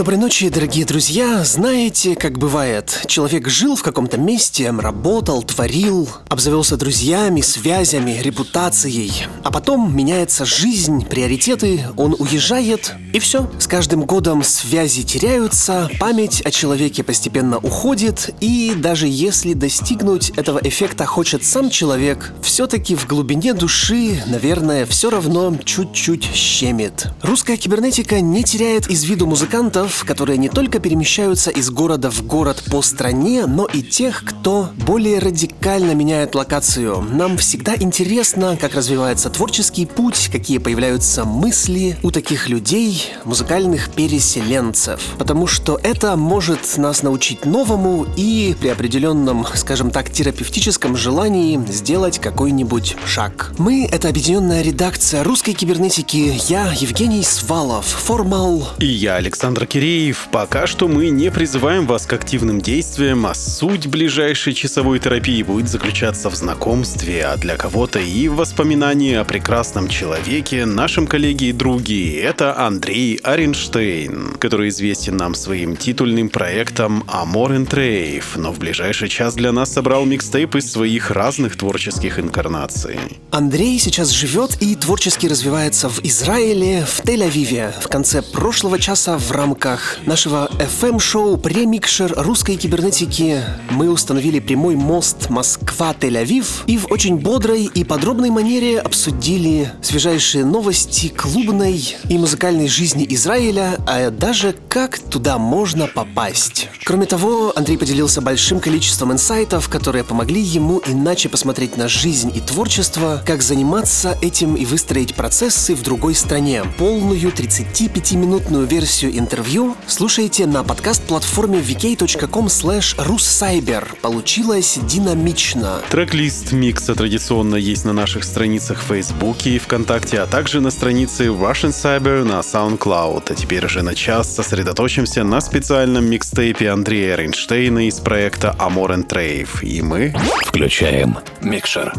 Доброй ночи, дорогие друзья. Знаете, как бывает, человек жил в каком-то месте, работал, творил, обзавелся друзьями, связями, репутацией. А потом меняется жизнь, приоритеты, он уезжает, и все. С каждым годом связи теряются, память о человеке постепенно уходит, и даже если достигнуть этого эффекта хочет сам человек, все-таки в глубине души, наверное, все равно чуть-чуть щемит. Русская кибернетика не теряет из виду музыкантов, артистов, которые не только перемещаются из города в город по стране, но и тех, кто более радикально меняет локацию. Нам всегда интересно, как развивается творческий путь, какие появляются мысли у таких людей, музыкальных переселенцев. Потому что это может нас научить новому и при определенном, скажем так, терапевтическом желании сделать какой-нибудь шаг. Мы — это объединенная редакция русской кибернетики. Я Евгений Свалов, Формал. И я Александр Кирилл. Киреев, пока что мы не призываем вас к активным действиям, а суть ближайшей часовой терапии будет заключаться в знакомстве, а для кого-то и в воспоминании о прекрасном человеке, нашем коллеге и друге. Это Андрей Аренштейн, который известен нам своим титульным проектом Amor and Trave, но в ближайший час для нас собрал микстейп из своих разных творческих инкарнаций. Андрей сейчас живет и творчески развивается в Израиле, в Тель-Авиве. В конце прошлого часа в рамках рамках нашего FM-шоу «Премикшер русской кибернетики» мы установили прямой мост Москва-Тель-Авив и в очень бодрой и подробной манере обсудили свежайшие новости клубной и музыкальной жизни Израиля, а даже как туда можно попасть. Кроме того, Андрей поделился большим количеством инсайтов, которые помогли ему иначе посмотреть на жизнь и творчество, как заниматься этим и выстроить процессы в другой стране. Полную 35-минутную версию интервью интервью слушайте на подкаст-платформе vk.com slash russcyber. Получилось динамично. Трек-лист микса традиционно есть на наших страницах в Фейсбуке и ВКонтакте, а также на странице Russian Cyber на SoundCloud. А теперь же на час сосредоточимся на специальном микстейпе Андрея Рейнштейна из проекта Amor and Trave. И мы... Включаем микшер.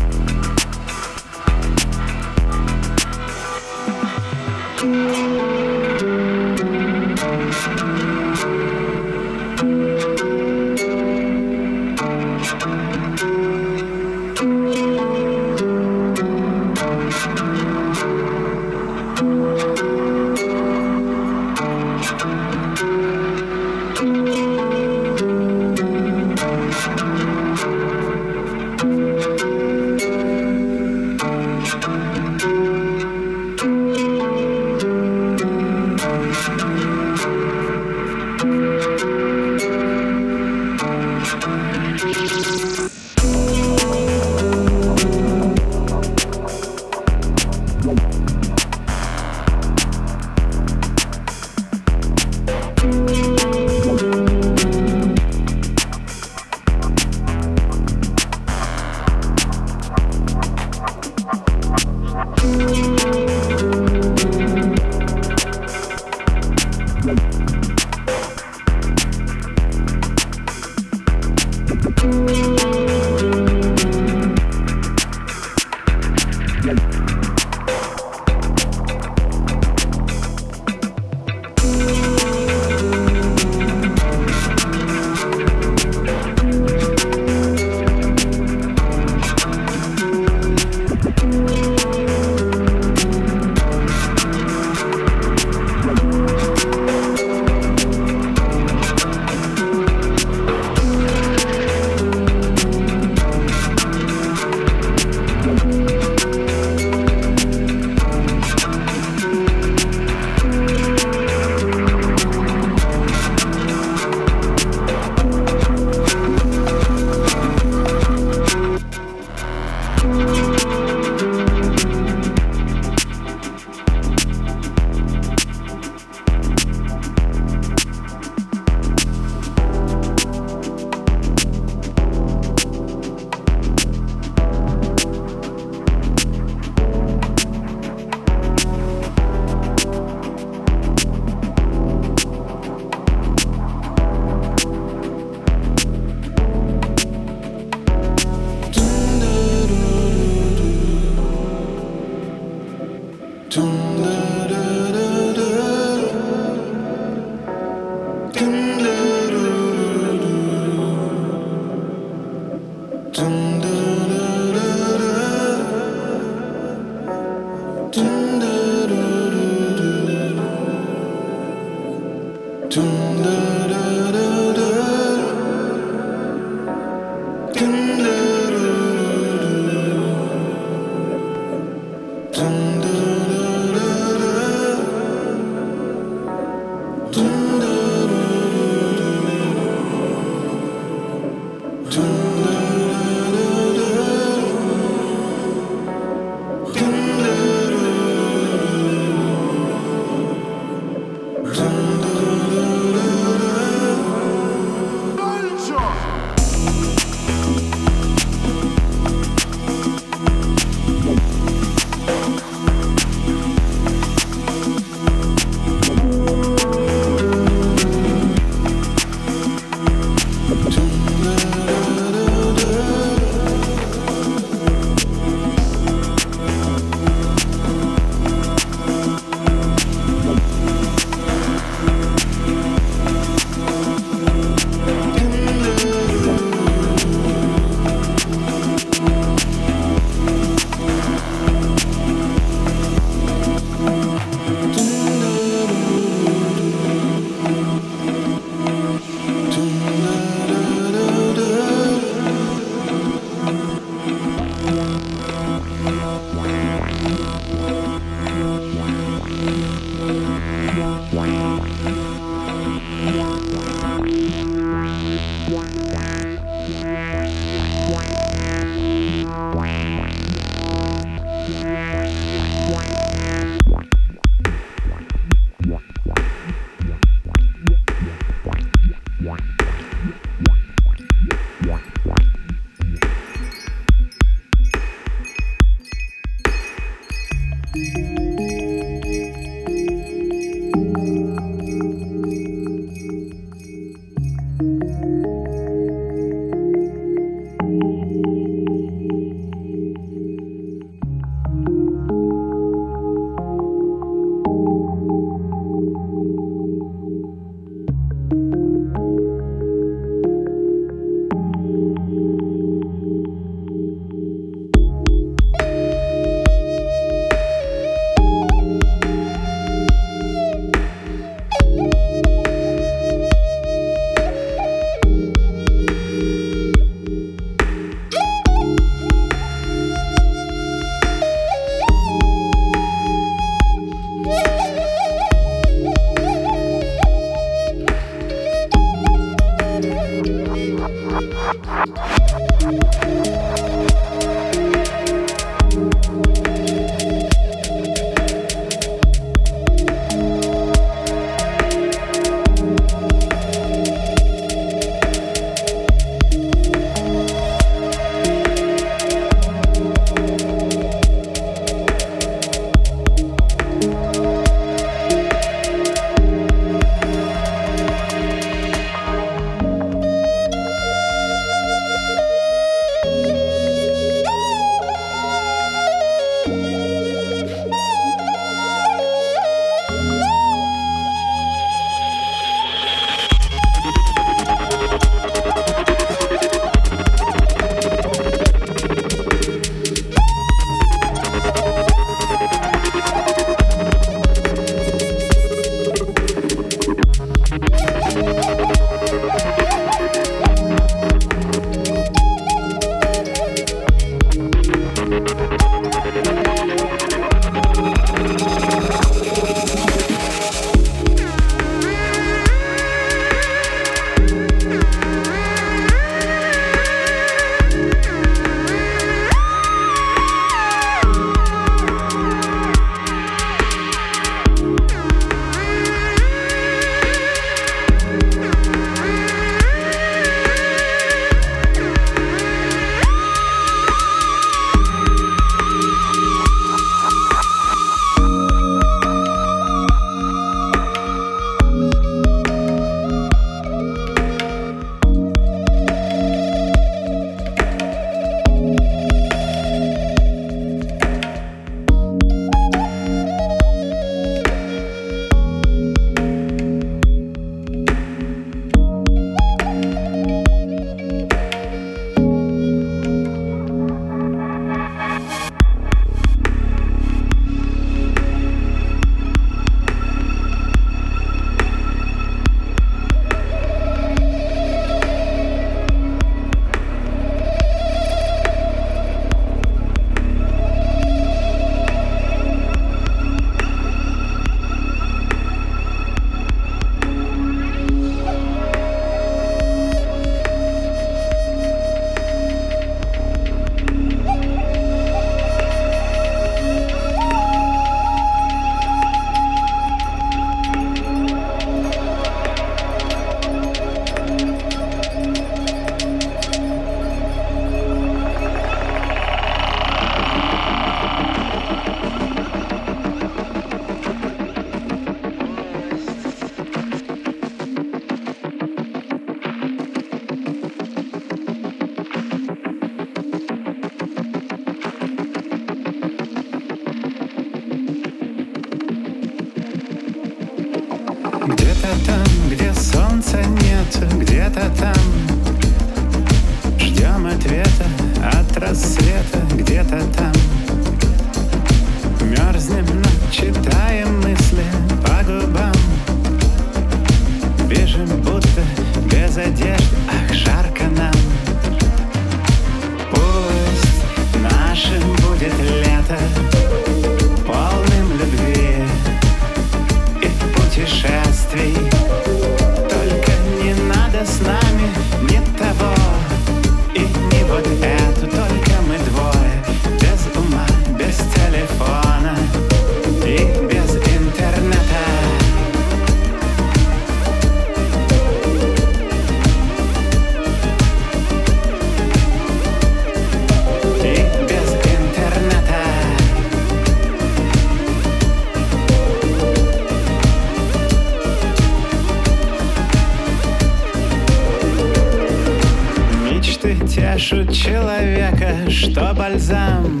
человека, что бальзам.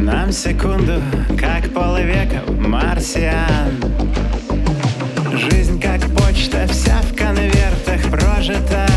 Нам секунду, как полвека, марсиан. Жизнь как почта, вся в конвертах прожита.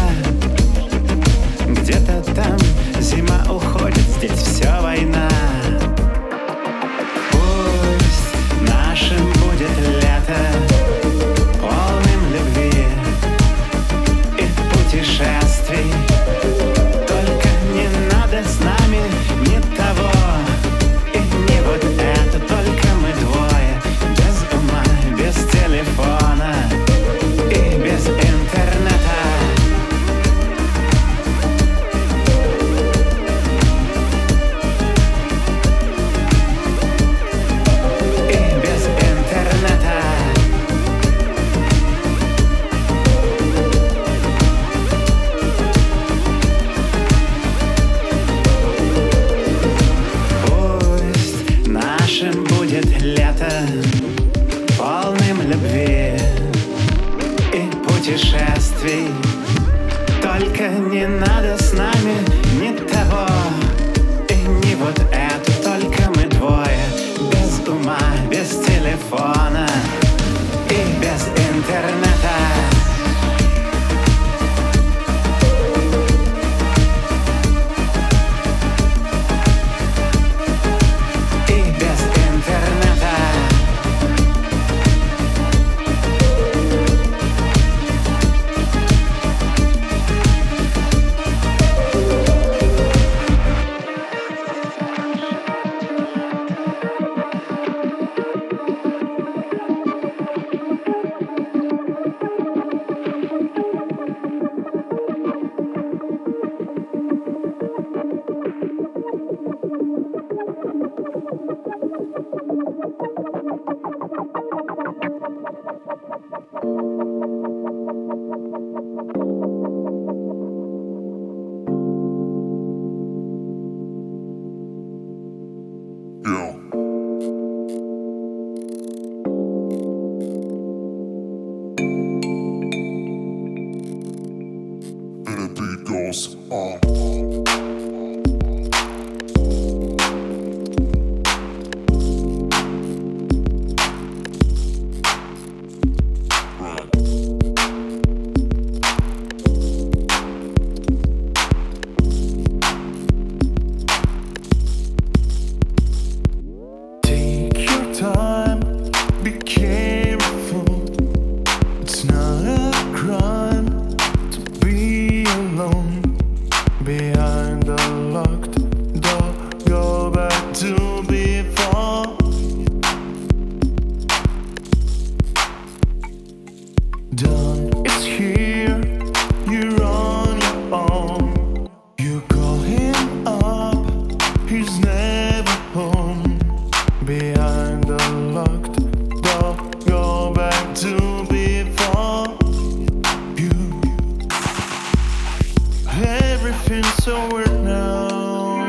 so over now.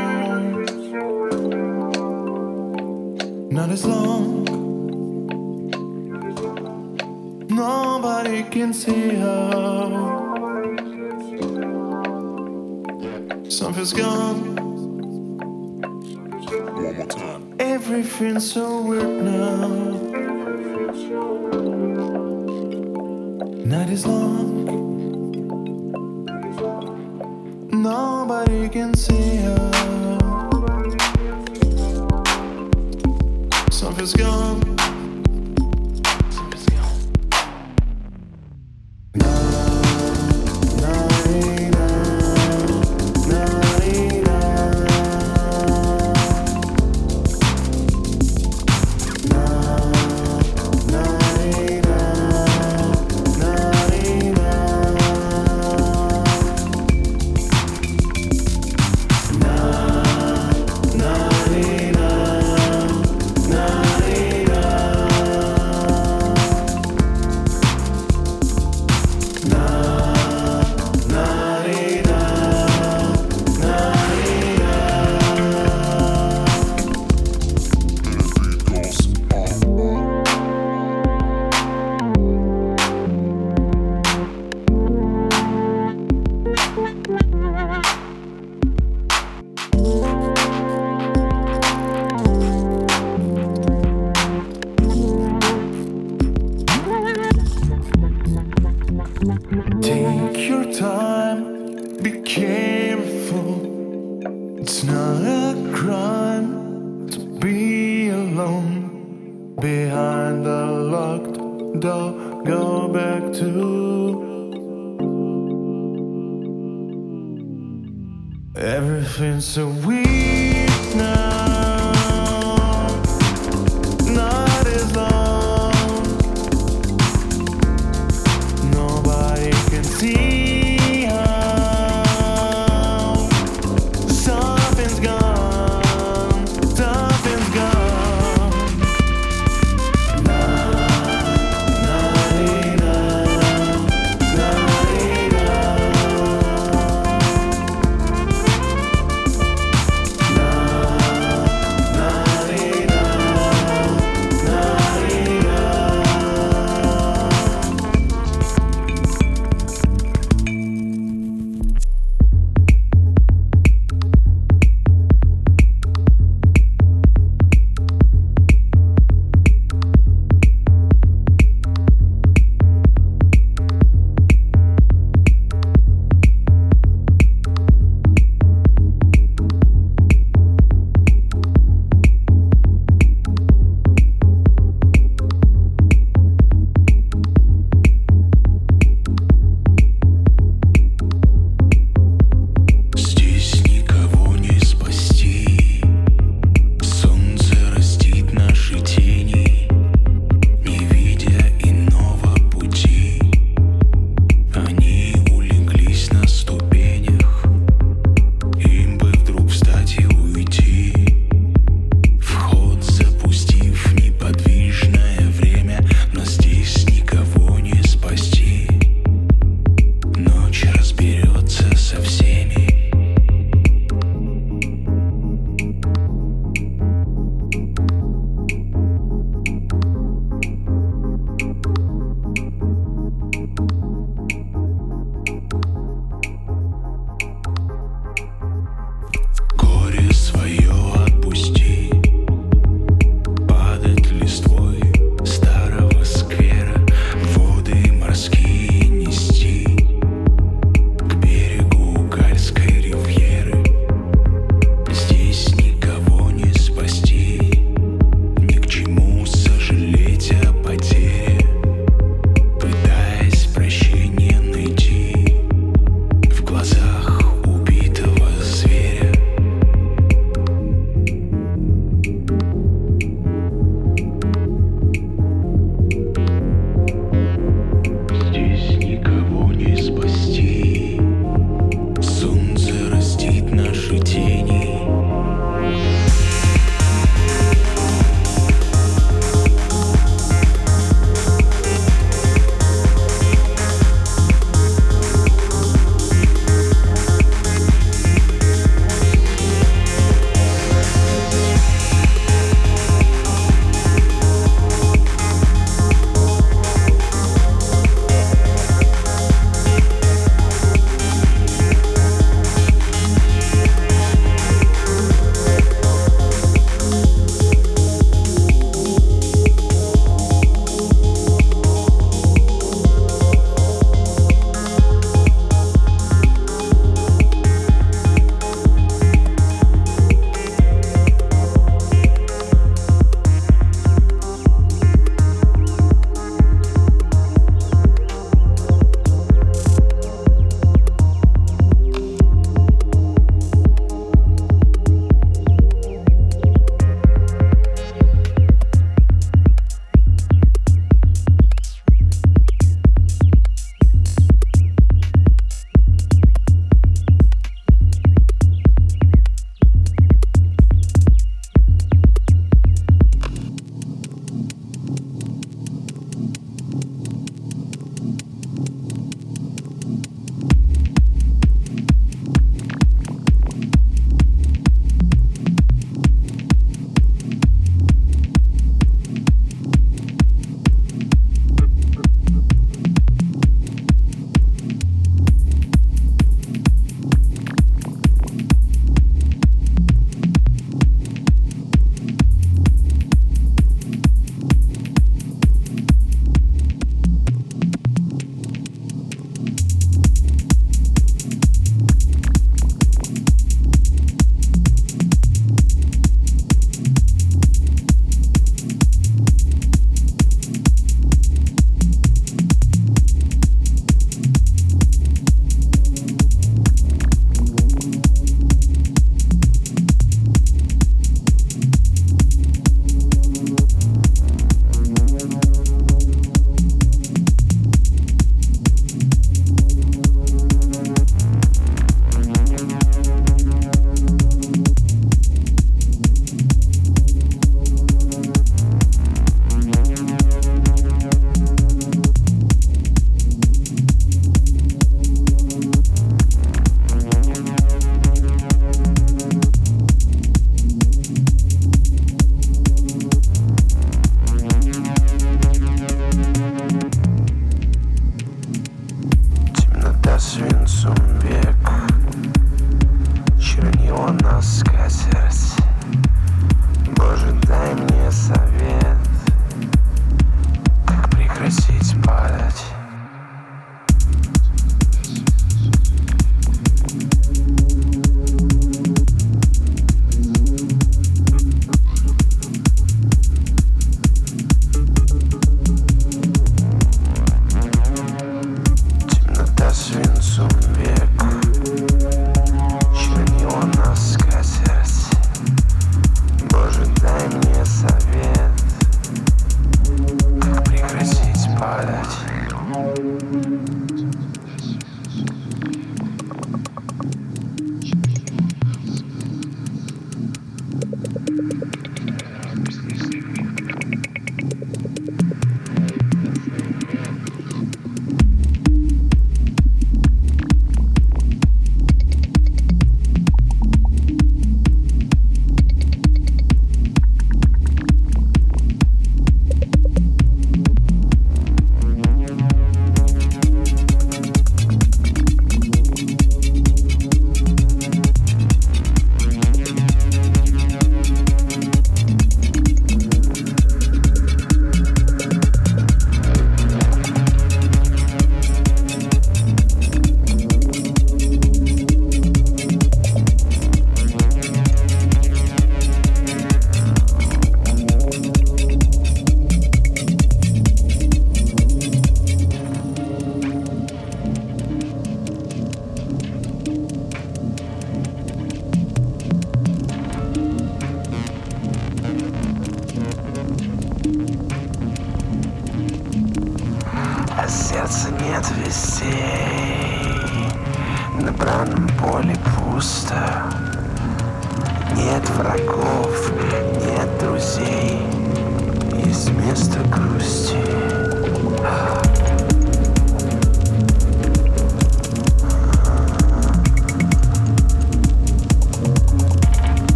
Not as long. Nobody can see how something's gone. One more time. Everything's so weird now. Night is long. Nobody can see how something's gone. Alone behind the locked door. Go back to everything's so weird now.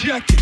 check it.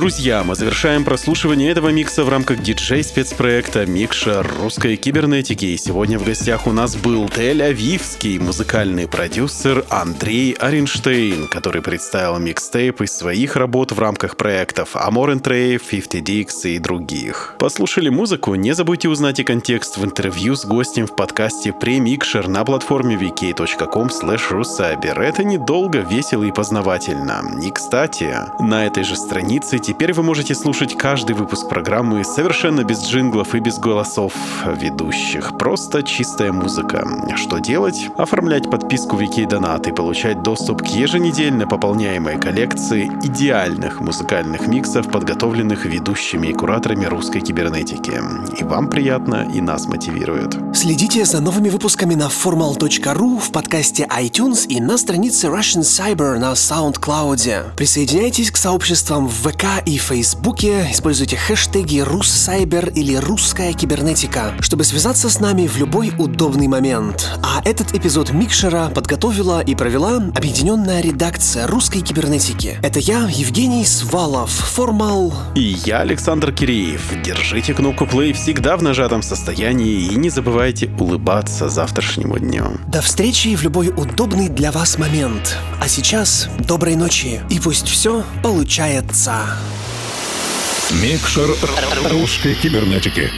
Друзья, мы завершаем прослушивание этого микса в рамках диджей-спецпроекта «Микша русской кибернетики». И сегодня в гостях у нас был Тель-Авивский музыкальный продюсер Андрей Оренштейн, который представил микстейп из своих работ в рамках проектов Amor and Trey, 50 Dix и других. Послушали музыку? Не забудьте узнать и контекст в интервью с гостем в подкасте «Премикшер» на платформе vk.com rusaber. Это недолго, весело и познавательно. И, кстати, на этой же странице теперь вы можете слушать каждый выпуск программы совершенно без джинглов и без голосов ведущих. Просто чистая музыка. Что делать? Оформлять подписку Вики Донат и получать доступ к еженедельно пополняемой коллекции идеальных музыкальных миксов, подготовленных ведущими и кураторами русской кибернетики. И вам приятно, и нас мотивирует. Следите за новыми выпусками на formal.ru, в подкасте iTunes и на странице Russian Cyber на SoundCloud. Присоединяйтесь к сообществам в ВК и Фейсбуке, используйте хэштеги «Руссайбер» или «Русская кибернетика», чтобы связаться с нами в любой удобный момент. А этот эпизод Микшера подготовила и провела объединенная редакция русской кибернетики. Это я, Евгений Свалов, Формал. И я, Александр Киреев. Держите кнопку play всегда в нажатом состоянии и не забывайте улыбаться завтрашнему дню. До встречи в любой удобный для вас момент. А сейчас доброй ночи и пусть все получается. Микшер русской кибернетики.